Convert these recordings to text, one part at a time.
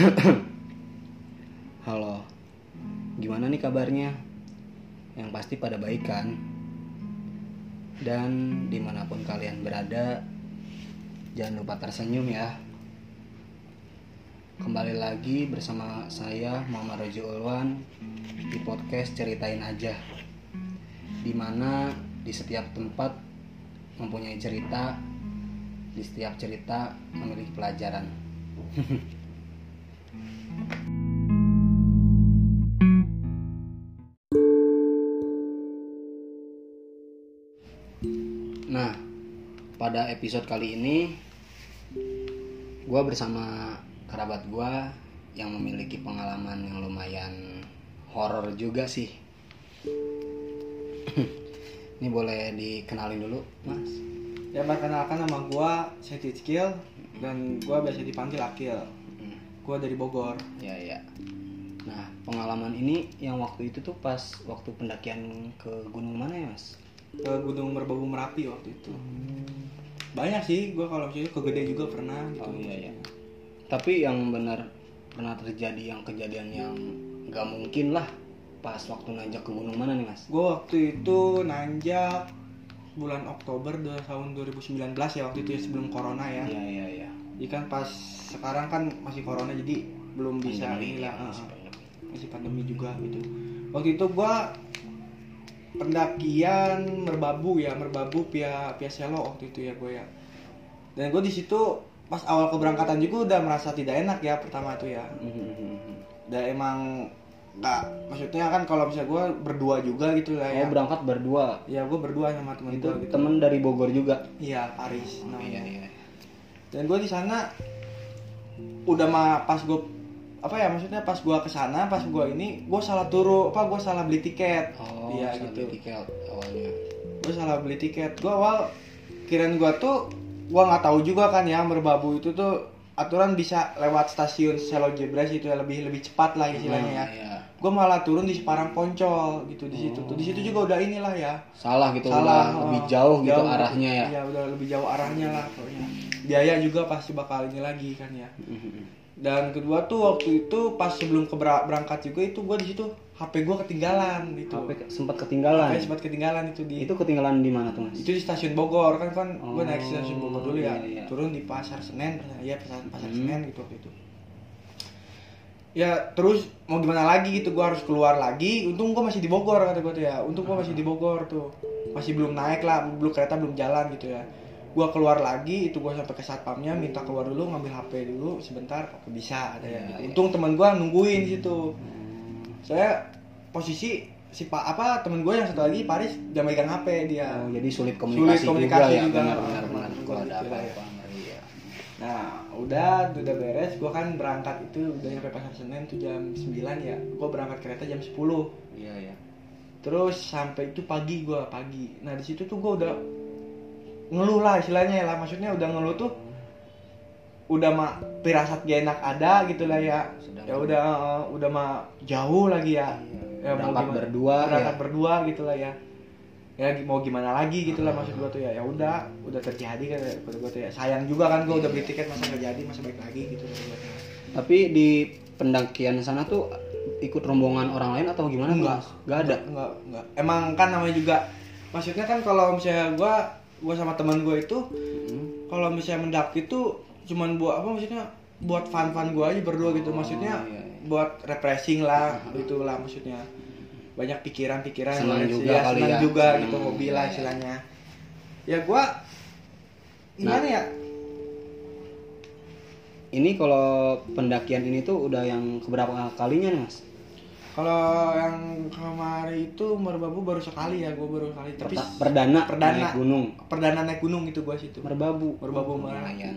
Halo, gimana nih kabarnya? Yang pasti pada baik kan? Dan di mana pun kalian berada, jangan lupa tersenyum ya. Kembali lagi bersama saya Muhammad Rojo Ulwan di podcast Ceritain Aja. Di mana di setiap tempat mempunyai cerita, di setiap cerita memiliki pelajaran. pada episode kali ini gue bersama kerabat gue yang memiliki pengalaman yang lumayan horor juga sih. Ini boleh dikenalin dulu, Mas. Ya perkenalkan nama gua Seti Skill dan gua biasa dipanggil Akil. Hmm, Gua dari Bogor. Ya, ya. Nah, pengalaman ini yang waktu itu tuh pas waktu pendakian ke gunung mana ya, Mas? Ke Gunung Merbabu Merapi waktu itu. Banyak sih gua kalau misalnya ke Gede juga pernah gitu. Oh iya iya. Tapi yang benar pernah terjadi yang kejadian yang nggak mungkin lah pas waktu nanjak ke gunung mana nih mas? Gua waktu itu nanjak bulan Oktober tahun 2019 ya waktu itu ya sebelum corona ya. Iya iya iya. Jadi kan pas sekarang kan masih corona jadi belum bisa Pandemi inilah, ya, ah, masih pandemi. masih pandemi juga gitu. Waktu itu gua pendakian merbabu ya merbabu pia pia selo waktu itu ya gue ya dan gue di situ pas awal keberangkatan juga udah merasa tidak enak ya pertama tuh ya Mhm. dan emang nggak maksudnya kan kalau misalnya gue berdua juga gitu lah ya Oh berangkat berdua. ya gue berdua sama teman Itu gue gitu temen dari Bogor juga. iya Paris Oh, namanya. iya iya. dan gue di sana udah mah pas gue apa ya maksudnya pas gue ke sana pas gue ini gue salah turu apa gue salah beli tiket. Oh iya salah gitu. beli tiket awalnya. gue salah beli tiket. Gue awal kirain gue tuh gue nggak tahu juga kan ya merbabu itu tuh aturan bisa lewat stasiun Selo Jebres itu ya lebih lebih cepat lah istilahnya ya. Nah, iya. gue malah turun di Separang Poncol gitu di situ tuh. Di situ juga udah inilah ya. Salah gitu salah udah lebih oh, jauh gitu arahnya ya. iya udah lebih jauh arahnya lah pokoknya. Biaya juga pasti bakal ini lagi kan ya. Mhm. Dan kedua tuh waktu itu pas sebelum berangkat juga itu gue di situ HP gue ketinggalan gitu HP sempat ketinggalan. HP sempat ketinggalan itu di Itu ketinggalan di mana tuh mas? itu di stasiun Bogor kan kan gue naik Oh, stasiun Bogor dulu ya iya, iya. turun di pasar Senen ya pasar pasar Hmm. Senen gitu waktu itu ya terus mau gimana lagi gitu gue harus keluar lagi untung gue masih di Bogor kata gue tuh ya untung gue masih di Bogor tuh masih belum naik lah belum kereta belum jalan gitu ya gue keluar lagi itu gue sampai ke satpamnya minta keluar dulu ngambil HP dulu sebentar oke bisa ada ya gitu. iya. untung teman gue nungguin di situ saya posisi si pak apa temen gue yang satu lagi Paris dia megang HP dia Oh, jadi sulit komunikasi, Sulit komunikasi juga ya. juga. Benar benar benar. Kalau ada lah ya. apa-apa ngeri ya. Nah, udah udah beres, gua kan berangkat itu udah nyampe pasar Senen tuh jam 9 ya. Gua berangkat kereta jam 10. Iya iya. Terus sampai itu pagi gua pagi. Nah, di situ tuh gua udah ngeluh lah istilahnya ya lah. Maksudnya udah ngeluh tuh udah mah pirasat gak enak ada gitu lah ya. Sedang- Ya udah eh, udah mah jauh lagi ya. Iya. Ya, mau Berangkat gimana- berdua berangkat ya. berdua gitu lah ya ya mau gimana lagi gitu lah maksud gua tuh ya ya udah udah terjadi kan kata gua tuh ya sayang juga kan gua udah beli tiket masa nggak jadi masa baik lagi gitu kata gua tuh. Tapi di pendakian sana tuh ikut rombongan orang lain atau gimana? Enggak. Enggak ada. enggak enggak emang kan namanya juga maksudnya kan kalau misalnya gua gua sama teman gua itu Hmm. kalau misalnya mendaki itu cuman buat apa maksudnya buat fun fun gua aja berdua gitu maksudnya iya, iya. buat refreshing lah itulah maksudnya banyak pikiran-pikiran Senang yang juga ya, kali senang ya. juga Senang, gitu hobi iya, lah iya. istilahnya ya gua gimana ya Ini kalau pendakian ini tuh udah yang keberapa kalinya nih, Mas? Kalau yang kemarin itu merbabu baru sekali ya gua baru sekali tapi Perta- perdana, perdana. naik gunung. perdana naik gunung itu gua situ Merbabu. Merbabu Oh, Merapi. lumayan.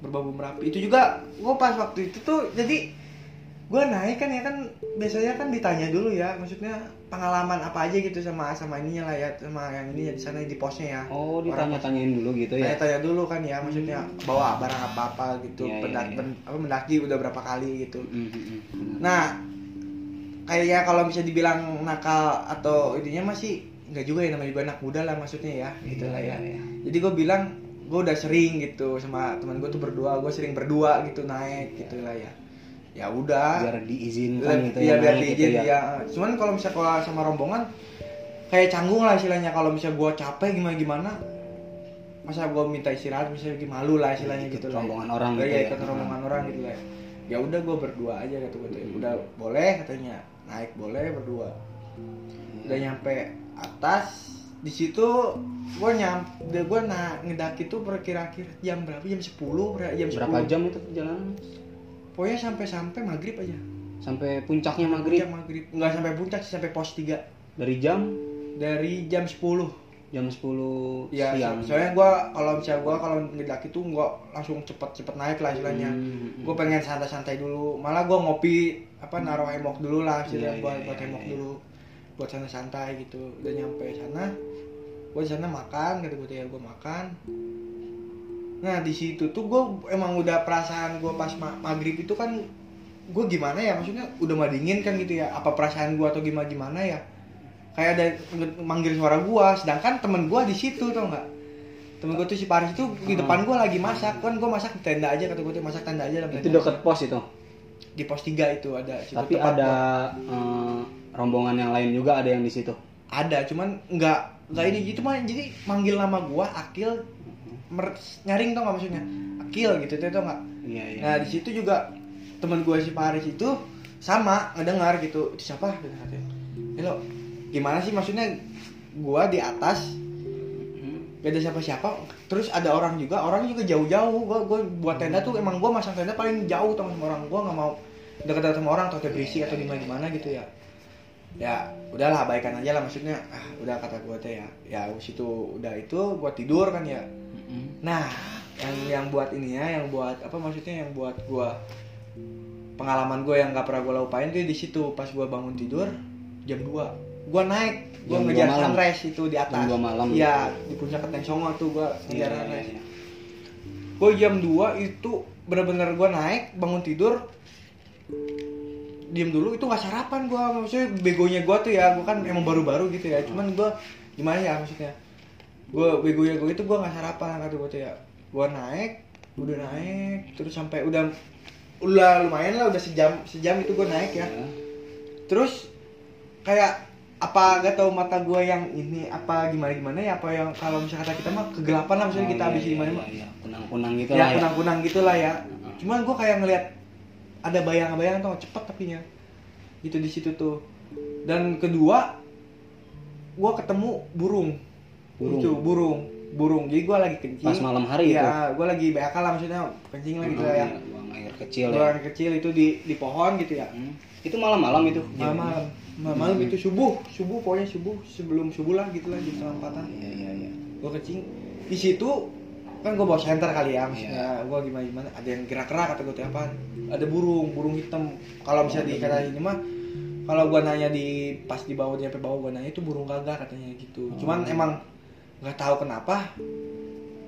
berbabu merapi itu juga gue pas waktu itu tuh jadi gue naik kan ya kan biasanya kan ditanya dulu ya maksudnya pengalaman apa aja gitu sama sama ininya lah ya sama yang ini ya di sana di posnya ya Oh, ditanya-tanyain dulu gitu ya. tanya-tanya dulu kan ya maksudnya bawa barang apa apa gitu Iya, iya, pendak- iya. pen- apa mendaki udah berapa kali gitu Hmm, hmm, hmm. nah kayak kalau bisa dibilang nakal atau ininya masih nggak juga ya namanya juga anak muda lah maksudnya ya gitu lah ya. Iya, iya. jadi gue bilang gue udah sering gitu sama teman gue tuh berdua gue sering berdua gitu naik gitu lah ya. Ya udah. Biar diizinkan gitu ya biar naik diizin gitu ya. cuman kalau misalnya kalau sama rombongan kayak canggung lah istilahnya. Kalau misalnya gua capek gimana gimana masa gua minta istirahat misalnya malu lah istilahnya gitu lah rombongan orang ya, gitu ya, ya. ikut rombongan orang gitu lah ya udah gua berdua aja kata gua tuh. udah boleh katanya. Naik boleh berdua. Udah nyampe atas di situ gua nyam udah gua na ngedaki tuh kira-kira jam berapa? Jam 10 ber- jam 10 berapa jam itu perjalanan? Pokoknya sampai-sampai maghrib aja. Sampai puncaknya maghrib? Jam maghrib. Nggak sampai puncak sih sampai pos 3 dari jam? Dari jam 10 jam 10 ya siang. so- soalnya gua kalau misalnya gua kalau ngedaki tuh nggak langsung cepet-cepet naik lah istilahnya. Hmm. gue pengen santai-santai dulu. Malah gue ngopi apa naruh emok dulu lah istilahnya Iya, buat iya, buat iya, emok iya. dulu buat santai-santai gitu. Udah nyampe sana gue sana makan gitu gue ya gue makan. Nah di situ tuh gue emang udah perasaan gue pas ma- maghrib itu kan gue gimana ya? Maksudnya udah mah dingin kan gitu ya? Apa perasaan gue atau gimana gimana ya kayak ada manggil suara gue sedangkan temen gue di situ tau nggak? Temen gue tuh si Paris itu di Hmm. depan gue lagi masak. Kan gue masak di tenda aja kata gue tuh masak tenda aja dalam itu deket pos itu? Di pos 3 itu ada situ tapi ada gua. eh, rombongan yang lain juga ada yang di situ? Ada cuman nggak nggak ini. Gitu mah jadi manggil nama gua Akil mer- nyaring tau nggak maksudnya? Akil gitu tau nggak? Iya iya. Nah di situ juga teman gua si Paris itu sama ngedengar gitu. Itu siapa? Gitu katanya Halo gimana sih maksudnya? Gua di atas Hmm. gak ada siapa-siapa. Terus ada orang juga orang juga jauh-jauh. Gua gua buat tenda tuh emang gua masang tenda paling jauh teman sama orang. Gua nggak mau dekat-dekat sama orang atau berisik atau gimana gimana gitu ya. Ya udahlah baikan aja lah maksudnya. Ah udah kata gua teh ya. Ya situ udah itu gua tidur kan ya. Mm-mm. nah yang yang buat ini ya yang buat apa maksudnya yang buat gua pengalaman gue yang gak pernah gue lupain tuh di situ. Pas gua bangun tidur jam 2 gua naik gua dua ngejar sunrise itu di atas. Jam malam. iya di puncak keteng songo tuh gua Iya, ngejar iya, sunrise. iya. gue jam 2 itu bener-bener gue naik bangun tidur. Diem dulu itu nggak sarapan gue maksudnya begonya gue tuh ya gue kan emang baru-baru gitu ya. Cuman gue gimana ya maksudnya? Gue begonya gue itu gue nggak sarapan kata gue tuh ya. Gue naik udah naik terus sampai udah udah lumayan lah udah sejam sejam itu gue naik ya. Iya. terus kayak apa gak tau mata gue yang ini apa gimana gimana ya apa yang kalau misalnya kata kita mah kegelapan lah misalnya Oh, kita iya, habis iya, gimana iya, mah. iya. kunang-kunang gitu ya lah ya. kunang-kunang gitulah ya. Cuman gue kayak ngeliat ada bayang-bayang tuh cepet tapi nya gitu di situ tuh. Dan kedua gue ketemu burung. Burung. itu burung. Burung. Jadi gue lagi kencing. Pas malam hari itu? ya gue lagi BAK lah maksudnya kencing lah gitu lah ya. Iya, buang air kecil ya. Buang kecil itu di di pohon gitu ya. Hmm. itu malam-malam itu malam malam malam itu subuh subuh pokoknya subuh sebelum subuh lah gitu lah di setengah empatan. Iya iya iya. Gue kencing. Di situ kan gue bawa senter kali ya maksudnya. Iya. gue gimana gimana ada yang gerak-gerak kata gue apa? Ada burung burung hitam. Kalau bisa Oh, ada dikata ini mah kalau gue nanya di pas di bawah di sampai bawah gue nanya itu burung gagak katanya gitu. Oh. cuman emang nggak tahu kenapa.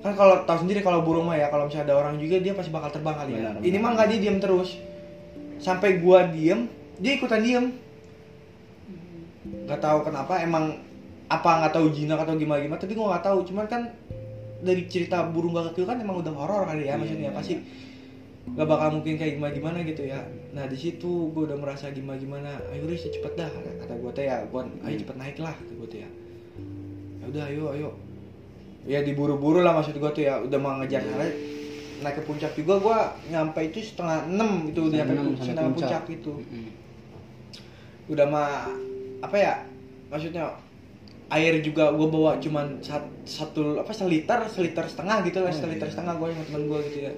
Kan kalau tahu sendiri kalau burung mah ya kalau misalnya ada orang juga dia pasti bakal terbang kali ya. Benar, ini benar. mah nggak dia diem terus. Sampai gue diem dia ikutan diem nggak tahu kenapa emang apa nggak tahu jinak atau gimana gimana tapi gue nggak tahu. Cuman kan dari cerita burung gagak itu kan emang udah horor kali ya Iya, maksudnya iya, pasti nggak bakal mungkin kayak gimana gimana gitu ya. Nah di situ gue udah merasa gimana gimana ayo Riz cepet dah kata gue teh ya. Gue ayo cepet naik lah kata gue teh ya. Ya udah ayo ayo. Ya diburu-buru lah maksud gue tuh ya. Udah mau ngejar sana naik ke puncak juga gue nyampe itu setengah enam itu udah nyampe puncak. puncak itu Mm-mm. udah mah apa ya maksudnya air juga gue bawa cuman sat- satu apa seliter seliter setengah gitu lah Oh, seliter iya. setengah gue sama temen gue gitu ya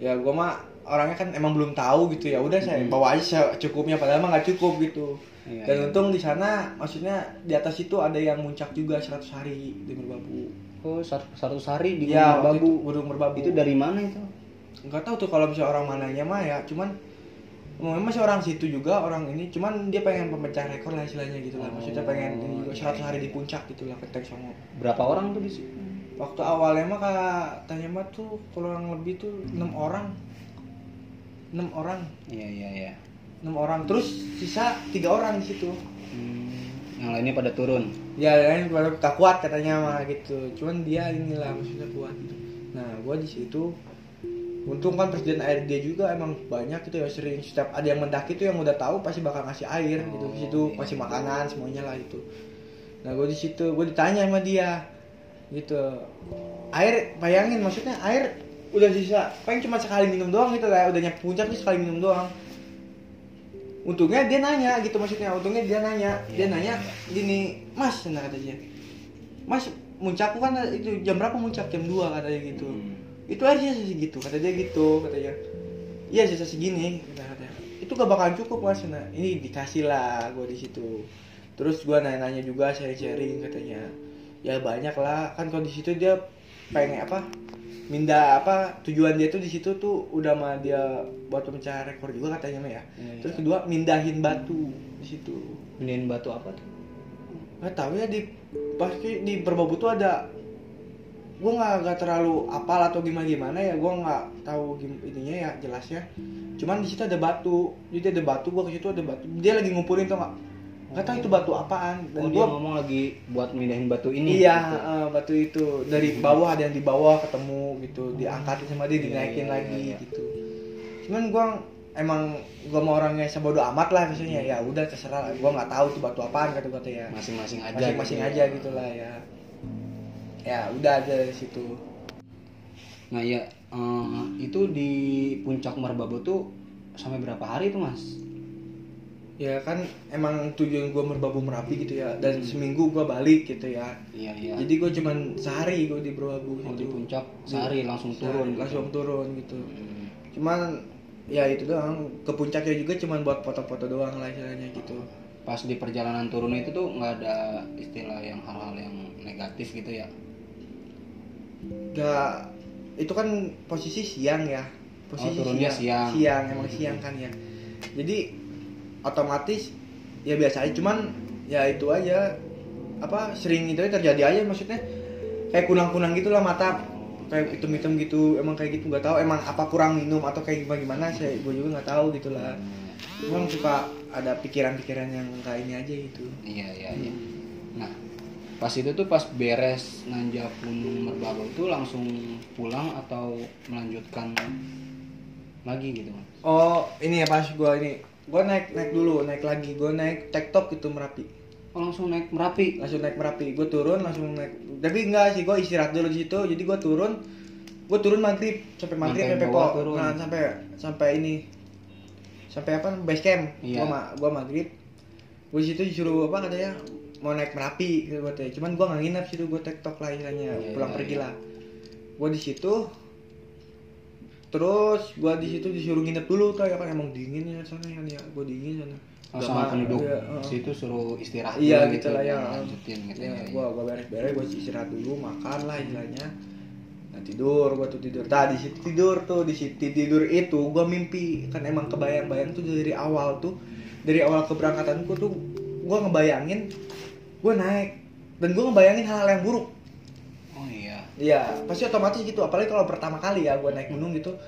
ya gue mah orangnya kan emang belum tahu gitu ya udah saya Hmm. bawa aja secukupnya padahal mah nggak cukup gitu Iya, dan iya. untung di sana maksudnya di atas itu ada yang muncak juga 100 hari di merbabu oh sar- seratus hari di ya Gunung waktu itu Merbabu gunung merbabu itu dari mana itu nggak tahu tuh kalau misalnya orang mananya mah ya cuman memang masih orang situ juga orang ini. Cuman dia pengen pemecah rekor lah istilahnya gitu lah. Maksudnya pengen ini juga 100 hari di puncak gitu lah ketek songo berapa orang tuh di situ? Waktu awalnya mah katanya mah tuh kurang lebih tuh enam orang. Enam orang. Iya iya iya. Enam orang. Terus sisa tiga orang di situ. Hmm, yang lainnya pada turun? Ya kan baru gak kuat katanya mah gitu. Cuman dia inilah maksudnya kuat nah gua di situ untung kan persediaan air dia juga emang banyak gitu ya sering setiap ada yang mendaki tuh yang udah tahu pasti bakal ngasih air gitu di situ Oh, iya. pasti makanan semuanya lah itu nah gue di situ gue ditanya sama dia gitu air bayangin maksudnya air udah sisa paling cuma sekali minum doang gitu lah udah nyampe puncak nih sekali minum doang untungnya dia nanya gitu maksudnya untungnya dia nanya dia Iya, nanya iya. gini mas nah kata dia mas muncakku kan itu jam berapa muncak jam 2 katanya gitu Hmm. Itu aja sih segitu kata dia gitu katanya. Iya sisa segini kata katanya itu gak bakalan cukup mas. Nah ini dikasih lah gue di situ. Terus gue nanya-nanya juga sharing-sharing katanya. Ya banyak lah. Kan kalau di situ dia pengen apa minda apa tujuan dia tuh di situ tuh udah mah dia buat pemecahan rekor juga katanya mah ya. Iya, terus iya. kedua mindahin batu di situ. Pindahin batu apa tuh? nggak tahu ya di pasti di Perbabu tuh ada gue nggak nggak terlalu apal atau gimana gimana ya gue nggak tahu ininya ya jelasnya. Cuman di situ ada batu jadi ada batu gue ke situ ada batu. Dia lagi ngumpulin tuh nggak? Nggak tahu itu batu apaan. Dan oh, gue dia ngomong lagi buat mindahin batu ini. iya gitu. eh, batu itu. Dari bawah ada yang di bawah ketemu gitu. Diangkatin sama dia Iya, dinaikin iya, lagi iya, iya. gitu. Cuman gue emang gue mau orangnya sebodoh amat lah misalnya ya udah terserah lah. Gue nggak tahu itu batu apaan kata kata ya. Masing-masing aja. masing-masing gitu. aja gitu lah ya ya udah aja di situ Nah ya eh, itu di puncak Merbabu tuh sampai berapa hari tuh mas? ya kan emang tujuan gue merbabu merapi gitu ya dan seminggu gue balik gitu ya Iya iya. jadi gue cuman sehari gue di merbabu oh, gitu di puncak sehari langsung Sehari, turun. gitu. langsung turun gitu Hmm. cuman ya itu doang ke puncaknya juga cuman buat foto-foto doang lah istilahnya gitu Pas di perjalanan turun itu tuh nggak ada istilah yang hal-hal yang negatif gitu ya? Gak itu kan posisi siang ya. Posisi Oh, turunnya siang. siang. Emang siang kan ya. Jadi otomatis ya biasa aja cuman ya itu aja. Apa sering itu terjadi aja maksudnya. Kayak kunang-kunang gitulah mata. Kayak hitam-hitam gitu emang kayak gitu nggak tahu. Emang apa kurang minum atau kayak gimana gimana saya gue juga nggak tahu gitulah emang suka ada pikiran-pikiran yang kayak ini aja gitu. Iya iya iya. Nah pas itu tuh pas beres nanjak gunung Merbabu itu langsung pulang atau melanjutkan lagi gitu mas? oh ini ya pas gue ini. Gue naik naik dulu naik lagi. Gue naik tektok gitu merapi. Oh langsung naik merapi? langsung naik merapi. Gue turun langsung naik. Tapi enggak sih gue istirahat dulu di situ. Jadi gue turun gue turun maghrib. Sampai maghrib Sampai sampai bawah po turun. nah, sampai sampai ini. Sampai apa? Base camp. Iya. gue ma gue maghrib. Gue situ disuruh apa katanya mau naik merapi gitu gue cuman gue nggak nginep situ gue tektok lah istilahnya Iya, pulang iya, pergi iya. lah gue di situ terus gue di situ disuruh nginep dulu tuh ya kan emang dingin ya sana kan ya gue dingin sana Oh, sama ma- penduduk iya, heeh. situ suruh istirahat Iya dulu gitu lah ya. lanjutin gitu ya, ya. gua gua beres-beres gua istirahat dulu makan lah istilahnya. Nah tidur gua tuh tidur. Tadi situ tidur tuh di situ tidur itu gua mimpi kan emang kebayang-bayang tuh dari awal tuh dari awal keberangkatanku tuh gua ngebayangin gua naik dan gua ngebayangin hal-hal yang buruk. Oh iya. Iya, pasti otomatis gitu. Apalagi kalau pertama kali ya gua naik gunung gitu,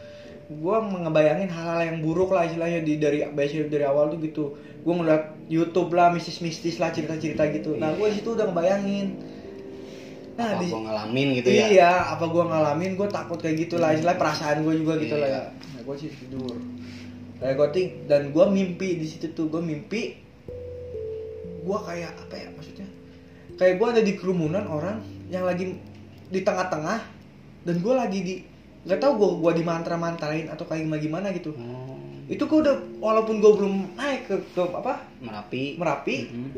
gua ngebayangin hal-hal yang buruk lah istilahnya di dari biasanya dari awal tuh gitu. Gua ngeliat YouTube lah, mistis-mistis lah cerita-cerita gitu. Nah, gua di situ udah ngebayangin. Nah, Apa di gua ngalamin gitu ya? Iya, apa gua ngalamin, gua takut kayak gitu lah, istilah perasaan gua juga gitu Iya, lah iya. ya. Nah, gua sih tidur. Kayak gua ting- dan gua mimpi di situ tuh, gua mimpi gua kayak apa ya? Kayak gua ada di kerumunan orang yang lagi di tengah-tengah dan gua lagi di nggak tahu gua gua di mantra-mantrain atau kayak gimana gimana gitu. Oh, Itu gua udah walaupun gua belum naik ke, ke apa? merapi. Merapi, Mhm.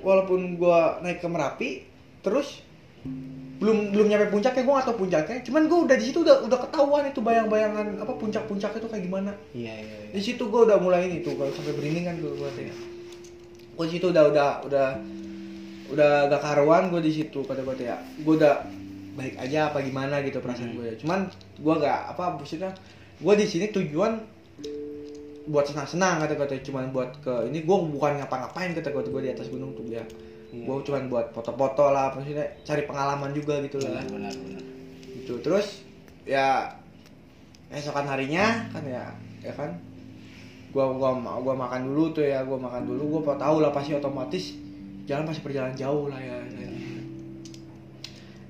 walaupun gua naik ke Merapi terus belum belum nyampe puncaknya gua nggak tahu puncaknya cuman gua udah di situ udah udah ketahuan itu bayang-bayangan apa puncak-puncak itu kayak gimana Iya iya. iya. di situ gua udah mulai ini tuh gua sampai berinding kan ya gua di situ udah udah udah udah gak karuan gua di situ kata gua ya. Gua udah baik aja apa gimana gitu perasaan Hmm. gua ya. Cuman gua gak apa maksudnya gua di sini tujuan buat senang-senang kata kata cuman buat ke ini gua bukan ngapa-ngapain kata kata gua di atas gunung tuh ya. Iya. gue cuman buat foto-foto lah maksudnya cari pengalaman juga gitu lah. Benar benar benar. gitu. Terus ya esokan harinya kan ya ya kan? Gua gua gua makan dulu tuh ya gua makan dulu. Gua tahu lah pasti otomatis jalan pasti perjalanan jauh lah ya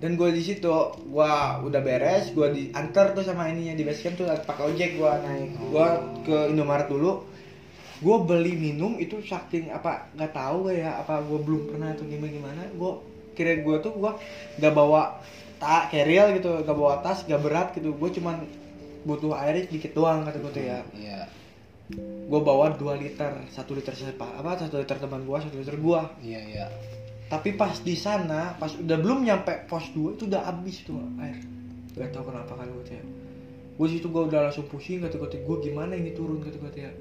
dan gue di situ gue udah beres gue diantar tuh sama ininya di base camp tuh pakai ojek gue naik. Gue ke Indomaret dulu. Gue beli minum itu saking apa nggak tahu gak ya apa gue belum pernah atau gimana gimana. Gue kira gue tuh gue gak bawa tak carrier gitu gak bawa tas gak berat gitu. Gue cuman butuh air sedikit doang kata gue tuh ya. Iya gue bawa 2 liter. Satu liter siapa apa satu liter teman gue satu liter gue iya iya. Tapi pas di sana pas udah belum nyampe pos 2 itu udah habis tuh air. Gak tau kenapa kan gue ya gue situ gue udah langsung pusing kata gue gue gimana ini turun kata gue ya.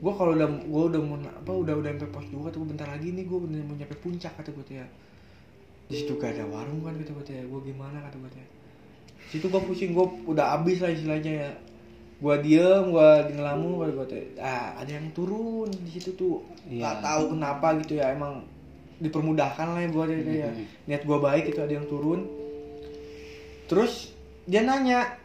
Gue kalau udah gue udah mau apa udah udah sampai pos 2 kata gue bentar lagi nih gue bener mau nyampe puncak kata gue ya. Di situ gak ada warung kan kata gue ya. Gue gimana kata gue ya. Situ gue pusing gue udah habis lah istilahnya ya gue diem gue ngelamun kata gue ah ada yang turun di situ tuh. Iya. nggak tahu kenapa gitu ya emang dipermudahkan lah ya buat dia ya Mhm. niat gue baik itu ada yang turun. Terus dia nanya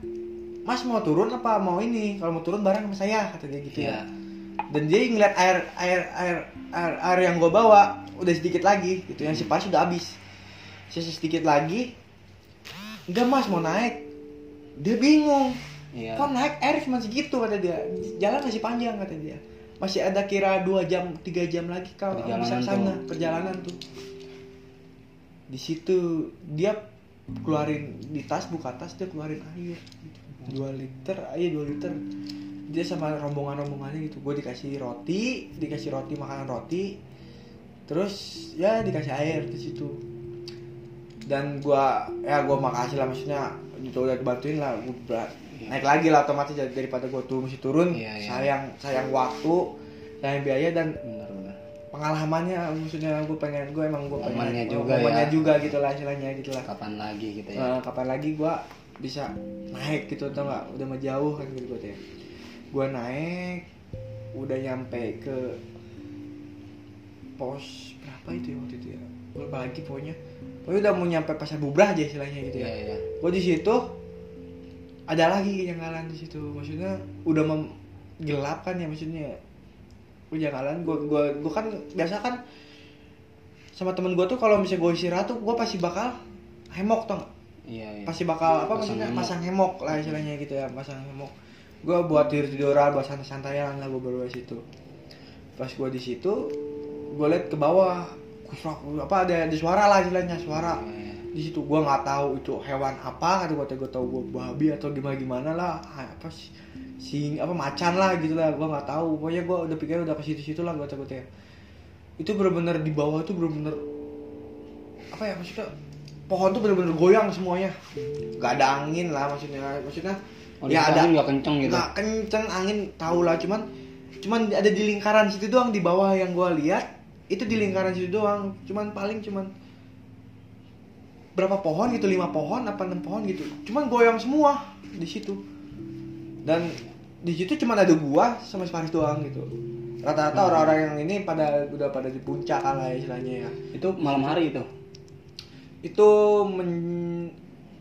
mas mau turun apa mau ini? Kalau mau turun bareng sama saya kata dia gitu iya. Ya dan dia ngeliat air air air air, air yang gue bawa udah sedikit lagi gitu yang si pas udah habis. Sisa sedikit lagi enggak mas mau naik. Dia bingung iya. Kok naik air cuma segitu kata dia. Jalan masih panjang kata dia. Masih ada kira dua jam tiga jam lagi kau bisa ke sana. tuh. perjalanan tuh. Di situ dia keluarin di tas buka tas dia keluarin air. Dua liter air dua liter. Dia sama rombongan rombongannya gitu. Gue dikasih roti dikasih roti makanan roti. Terus ya dikasih air di situ. Dan gua ya gua makasih lah maksudnya udah dibantuin lah gua ber- naik lagi lah otomatis dari- daripada gua turun mesti turun Iya, iya. sayang sayang waktu sayang biaya dan benar benar. pengalamannya maksudnya gue pengen gue emang gue pengen juga momennya ya. juga gitu lah istilahnya gitu lah. Kapan lagi gitu ya? Nah, kapan lagi gue bisa naik gitu atau nggak? Udah mau jauh kan gitu gue gue naik udah nyampe ke pos berapa itu ya waktu itu ya? Gue lupa lagi pokoknya pokoknya udah mau nyampe pasar bubrah aja istilahnya gitu ya. Iya gue di situ ada lagi kejanggalan di situ. Maksudnya udah mem- gelap kan ya maksudnya. Kejanggalan gue gue gue kan biasa kan sama temen gue tuh kalau misalnya gue istirahat tuh gue pasti bakal hemok nggak? iya iya. Pasti bakal apa Pasang maksudnya hemok. pasang hemok lah istilahnya gitu ya pasang hemok. Gue buat tidur tiduran buat santai santaian lah gue baru situ. Pas gue di situ gue liat ke bawah kusrak apa ada ada suara lah istilahnya suara. Iya. di situ gue nggak tahu itu hewan apa kata gue gue tahu gue babi atau gimana gimana lah apa sih sing apa macan lah gitu lah gue nggak tahu. Pokoknya gue udah pikir udah ke situ situ lah gue takut ya itu bener-bener di bawah itu bener-bener apa ya maksudnya pohon tuh bener-bener goyang semuanya. Nggak ada angin lah maksudnya maksudnya oh, ya di ada nggak kenceng gitu? Nggak kenceng angin tahu lah cuman cuman ada di lingkaran situ doang di bawah yang gue lihat itu di lingkaran situ doang. Cuman paling cuman berapa pohon gitu lima pohon apa enam pohon gitu. Cuman goyang semua di situ. Dan di situ cuman ada gua sama si Faris doang gitu. Rata-rata Hmm. orang-orang yang ini pada udah pada di puncak lah istilahnya ya. Itu malam hari itu? Itu men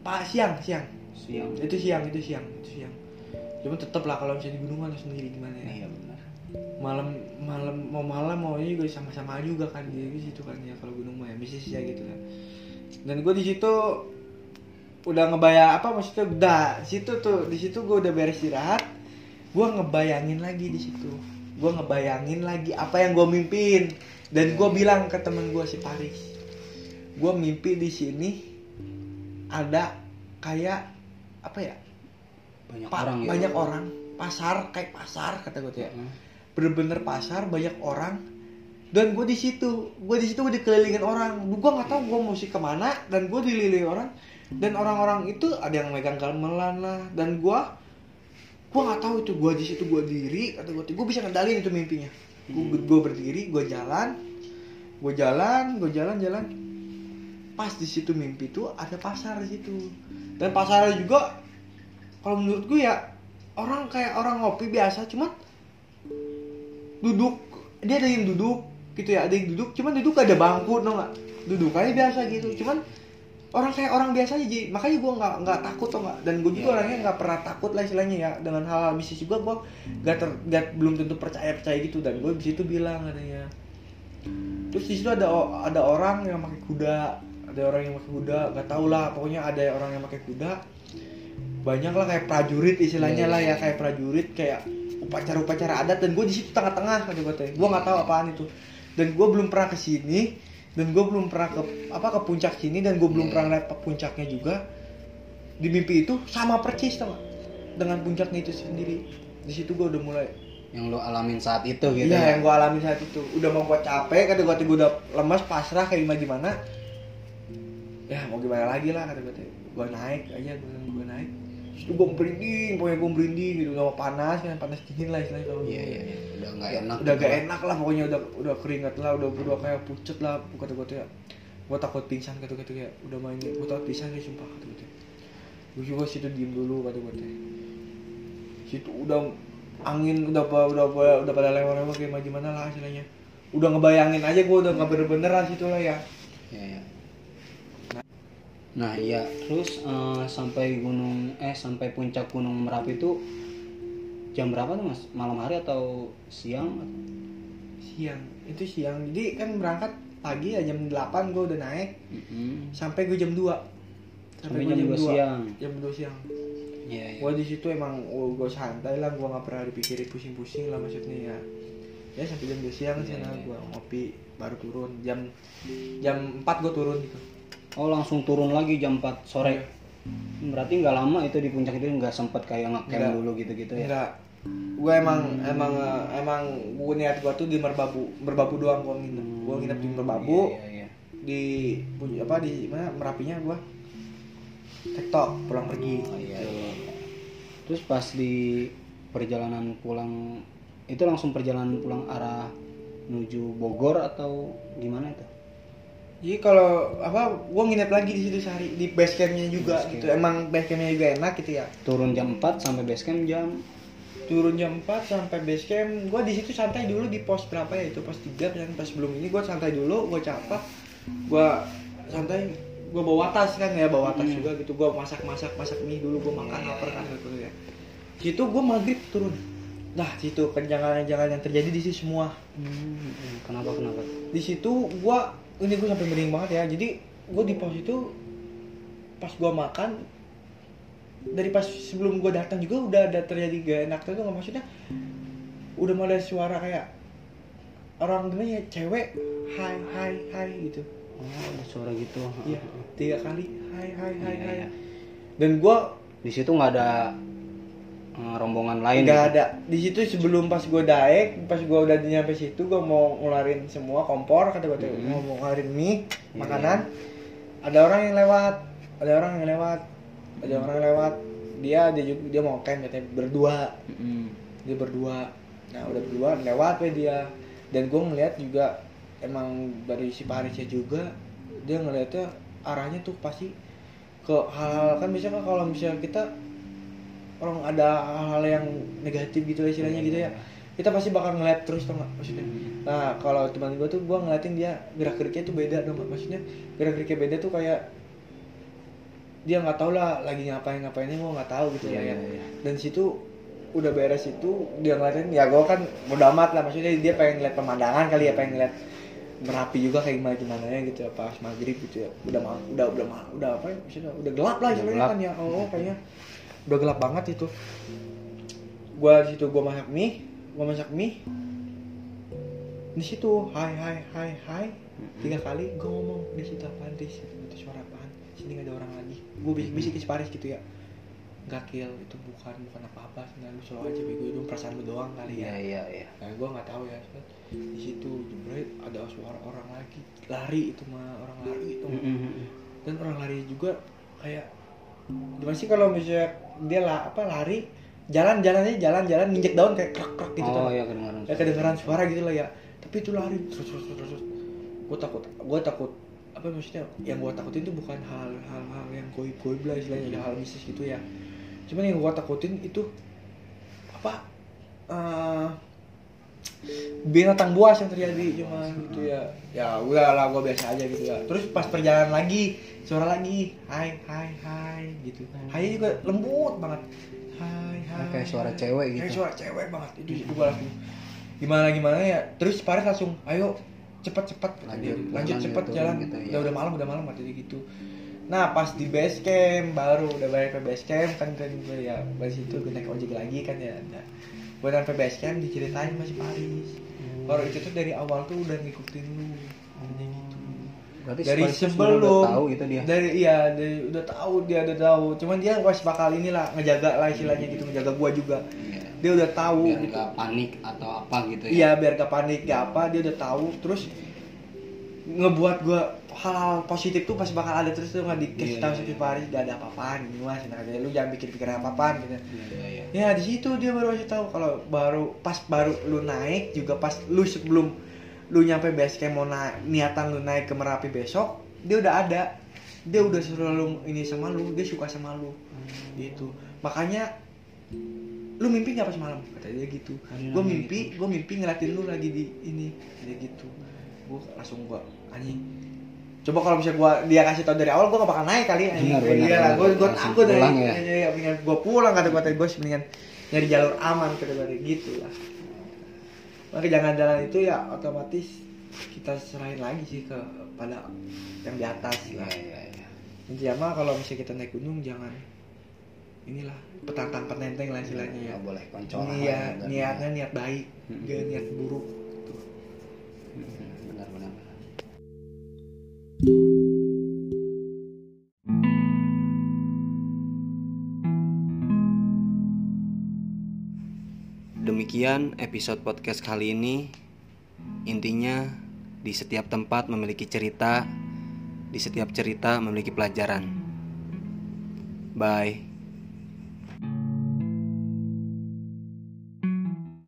pak siang siang. Siang. Itu siang itu siang itu siang. Cuma tetep lah kalau misalnya di gunung kan sendiri gimana ya. Iya benar malam malam mau malam mau ini juga sama-sama juga kan di situ kan ya kalau gunung mah ya bisnis ya gitu kan. Dan gue di situ udah ngebaya apa maksudnya udah situ tuh di situ gue udah beres istirahat gue ngebayangin lagi di situ. Gue ngebayangin lagi apa yang gue mimpin. Dan gue bilang ke temen gue si Paris gue mimpi di sini ada kayak apa ya banyak pa- orang gitu. banyak orang pasar kayak pasar kata gue tuh ya. Bener-bener pasar banyak orang. Dan gue di situ gue di situ gue dikelilingin orang. Gue nggak tahu gue mesti ke mana dan gue dililingi orang. Dan orang-orang itu ada yang megang gamelan lah. Dan gue gue nggak tahu itu gue di situ gue diri atau gue gue bisa ngendalin itu mimpinya. Gue gue berdiri gue jalan gue jalan gue jalan jalan. Pas di situ mimpi tuh ada pasar di situ. Dan pasarnya juga kalau menurut gue ya orang kayak orang ngopi biasa cuman duduk dia ada yang duduk gitu ya ada yang duduk cuman duduk gak ada bangku tau nggak duduk aja biasa gitu cuman orang kayak orang biasa aja Ji. makanya gue nggak nggak takut tau nggak dan gue juga Iya, orangnya iya. nggak pernah takut lah istilahnya ya dengan hal-hal bisnis juga gue gak, ter, gak belum tentu percaya percaya gitu dan gue di situ bilang katanya terus di situ ada ada orang yang pakai kuda ada orang yang pakai kuda gak tau lah pokoknya ada orang yang pakai kuda banyak lah kayak prajurit istilahnya Iya, lah iya, ya kayak prajurit kayak upacara-upacara adat dan gue di situ tengah-tengah kata gue teh. Gue nggak tahu apaan itu. Dan gue belum pernah ke sini dan gue belum pernah ke apa ke puncak sini dan gue belum pernah lihat puncaknya juga. Di mimpi itu sama persis sama dengan puncaknya itu sendiri. Di situ gue udah mulai yang lo alamin saat itu gitu iya ya? yang gue alami saat itu. Udah mau gue capek kata gue gue udah lemas pasrah kayak gimana gimana. Ya mau gimana lagi lah kata gue gue naik aja gue naik itu gue merinding pokoknya gue merinding gitu. Mau panas kan? Panas dingin lah istilahnya kalau iya iya iya. udah nggak enak udah gitu gak lah. enak lah pokoknya udah udah keringat lah udah udah kayak pucet lah kata gue tuh ya. Gue takut pingsan kata gue tuh ya udah main gue takut pingsan ya sumpah kata gue tuh gue juga situ diem dulu kata gue tuh situ udah angin udah pa- udah udah, udah pada lewat-lewat kayak gimana lah istilahnya. Udah ngebayangin aja gue udah nggak bener-bener lah situ lah ya. Iya, iya. Nah iya terus eh, sampai gunung eh sampai puncak gunung merapi itu jam berapa tuh mas? Malam hari atau siang? siang itu siang jadi kan berangkat pagi ya jam 8 gue udah naik Mm-mm. sampai gue jam 2 Sampai gua jam 2 siang. jam 2 siang Iya iya. gue di situ emang oh, gue santai lah gue nggak pernah dipikirin pusing-pusing lah maksudnya ya ya sampai jam 2 siang Iya, sana iya. gue ngopi baru turun jam jam 4 gue turun gitu Oh langsung turun lagi jam 4 sore. Iya. Berarti nggak lama itu di puncak itu nggak sempet kayak ngecamp Nggak. dulu gitu-gitu ya? enggak gue emang emang eh, emang gue niat gue tuh di merbabu merbabu doang gue nginep gue nginep di merbabu Iya, iya, iya. di apa di mana merapinya gue tektok pulang pergi Oh, iya, iya. Terus pas di perjalanan pulang itu langsung perjalanan pulang arah menuju Bogor atau gimana itu? Jadi kalau apa, gue nginep lagi di situ sehari di base campnya juga Base camp. gitu. Emang base campnya juga enak gitu ya. Turun jam 4 sampai base camp jam Turun jam 4 sampai base camp, gue di situ santai dulu di pos berapa ya itu pos 3 kan pas sebelum ini gue santai dulu, gue capek, gue santai, gue bawa tas kan ya bawa tas Hmm. juga gitu, gue masak masak masak mie dulu, gue makan Iya, lapar kan gitu ya. Situ gue maghrib turun. Nah situ kenjangan-kenjangan yang terjadi di situ semua. hmm, kenapa kenapa? di situ gua ini gue sampai merinding banget ya jadi gue di pos itu pas gua makan dari pas sebelum gua datang juga udah ada terjadi gak enak tuh nggak maksudnya udah mulai suara kayak orang gimana ya cewek hai hai hai gitu Oh, ada suara gitu. iya tiga kali hai hai hai Iya, hai iya. dan gua Di situ nggak ada rombongan lain. nggak gitu? ada di situ sebelum pas gue naik pas gue udah nyampe situ gue mau ngeluarin semua kompor kata gue Mhm. mau ngeluarin mie Iya, makanan ada orang yang lewat ada orang yang lewat ada orang yang lewat dia dia juga dia mau camp katanya berdua Mm-mm. dia berdua nah udah berdua lewat we dia dan gue ngeliat juga emang dari si Parisnya juga dia ngeliatnya arahnya tuh pasti ke hal-hal kan biasanya kan kalau misalnya kita orang ada hal-hal yang negatif gitu lah istilahnya gitu ya. Kita pasti bakal ngeliat terus tau nggak? Maksudnya nah kalau teman gue tuh gue ngeliatin dia gerak geriknya tuh beda dong maksudnya gerak geriknya beda tuh kayak dia nggak tahu lah lagi ngapain ngapainnya gue nggak tahu gitu Iya, ya. iya, iya. dan situ udah beres itu dia ngeliatin ya gue kan udah amat lah. Maksudnya dia pengen ngeliat pemandangan kali ya pengen ngeliat merapi juga kayak gimana gimana ya gitu ya pas maghrib gitu ya. Udah udah udah udah apa ya maksudnya udah gelap lah istilahnya gelap. kan ya. Oh kayaknya udah gelap banget itu. Gua di situ gua masak mie gua masak mie. Di situ hai hai hai hai. Tiga kali gua ngomong di situ apaan di situ itu suara apaan? Sini gak ada orang lagi. Gua bisik bisik ke Paris gitu ya. Gakil itu bukan bukan apa apa sebenarnya lu selalu aja bego. Itu perasaan lu doang kali Iya ya. Iya iya. nah gue nggak tahu ya di situ jebret ada suara orang lagi. Lari itu mah orang lari itu dan orang lari juga kayak gimana sih kalau misalnya dia lah apa lari jalan jalannya jalan jalan nginjek daun kayak krak krak gitu Oh tau. iya kedengaran. ya kedengeran suara gitu lah ya tapi itu lari terus terus terus terus gue takut gue takut apa maksudnya yang gue takutin itu bukan hal hal hal yang goib goib lah istilahnya hal mistis gitu ya cuman yang gue takutin itu apa eh, binatang buas yang terjadi cuma gitu ya. Ya udah lah gue biasa aja gitu ya terus pas perjalanan lagi suara lagi hai hai hai gitu. Hai juga lembut banget. Hai hai kayak suara cewek gitu. kayak suara cewek banget. Itu itu gue langsung gimana gimana ya? Terus Paris langsung ayo cepet-cepet kata dia. Lanjut, lanjut pulang cepet gitu, jalan. gitu, ya. udah udah malam udah malam dia gitu. Nah pas di base camp baru udah balik ke base camp kan kan gue ya dari situ gue naik ojek lagi kan ya. Nah, gue sampai base camp diceritain masih Paris baru itu tuh dari awal tuh udah ngikutin lu. Katanya gitu. Berarti dari sebelum udah tahu gitu dia. dari iya dari, udah tahu dia udah tahu. Cuman dia masih bakal inilah ngejaga lah istilahnya gitu ngejaga gua juga. Iya. dia udah tahu Biar gitu. nggak panik atau apa gitu ya. iya biar gak panik gak apa dia udah tahu. Terus ngebuat gua hal-hal positif tuh pasti bakal ada. Terus tuh nggak dikasih Iya, tahu iya, setiap iya. hari gak ada apa-apaan ini mas. Nah, lu jangan pikir-pikir apa-apaan gitu. Iya, iya, iya. ya di situ dia baru kasih tahu kalau baru pas baru lu naik juga pas lu sebelum lu nyampe base camp mau naik niatan lu naik ke merapi besok dia udah ada. Dia udah selalu ini sama lu dia suka sama lu gitu. Makanya lu mimpi nggak pas malam? Kata dia gitu. Gue mimpi gitu. gue mimpi ngeliatin lu lagi di ini dia gitu. Gue langsung gua anjing coba kalau misalnya gua dia kasih tau dari awal gua gak bakal naik kali Benar, benar, iya benar. gue gue Langsung takut pulang anjing. ya. Iya, iya, mendingan gua pulang kata kata gue mendingan nyari jalur aman kata gue gitu lah maka jangan jalan itu ya otomatis kita serahin lagi sih ke pada yang di atas Iya, lah iya, iya. intinya mah kalau misalnya kita naik gunung jangan inilah petantang penenteng lah istilahnya ya boleh koncoran. iya niatnya niat baik gak niat buruk gitu. Hmm, Benar, benar, benar. Demikian episode podcast kali ini. Intinya di setiap tempat memiliki cerita, di setiap cerita memiliki pelajaran. Bye.